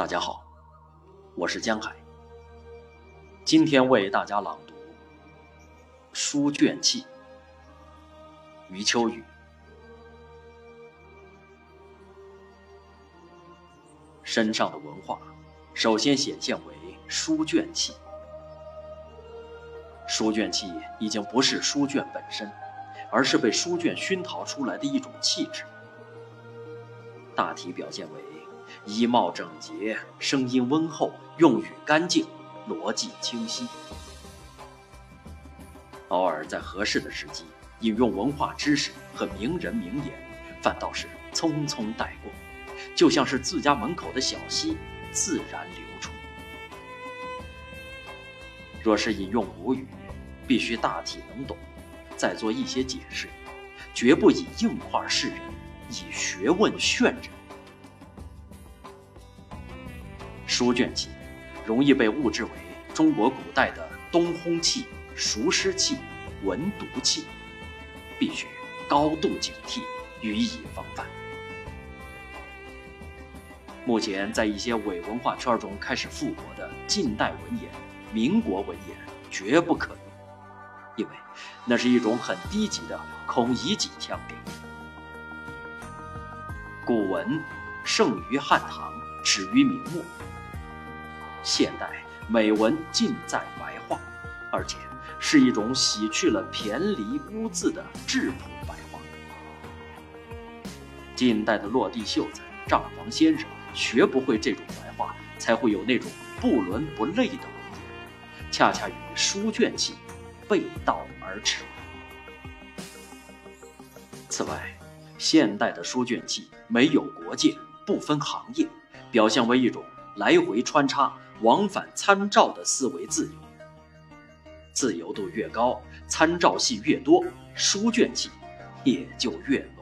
大家好，我是江海。今天为大家朗读《书卷气》，余秋雨。身上的文化，首先显现为书卷气。书卷气已经不是书卷本身，而是被书卷熏陶出来的一种气质。大体表现为。衣帽整洁，声音温厚，用语干净，逻辑清晰。偶尔在合适的时机引用文化知识和名人名言，反倒是匆匆带过，就像是自家门口的小溪，自然流出。若是引用古语，必须大体能懂，再做一些解释，绝不以硬话示人，以学问炫人。书卷气，容易被误置为中国古代的东烘气、熟湿气、文读气，必须高度警惕，予以防范。目前在一些伪文化圈中开始复活的近代文言、民国文言，绝不可用，因为那是一种很低级的孔乙己腔调。古文盛于汉唐，始于明末。现代美文尽在白话，而且是一种洗去了骈离污渍的质朴白话。近代的落地秀才、账房先生学不会这种白话，才会有那种不伦不类的文言，恰恰与书卷气背道而驰。此外，现代的书卷气没有国界，不分行业，表现为一种来回穿插。往返参照的思维自由，自由度越高，参照系越多，书卷气也就越浓。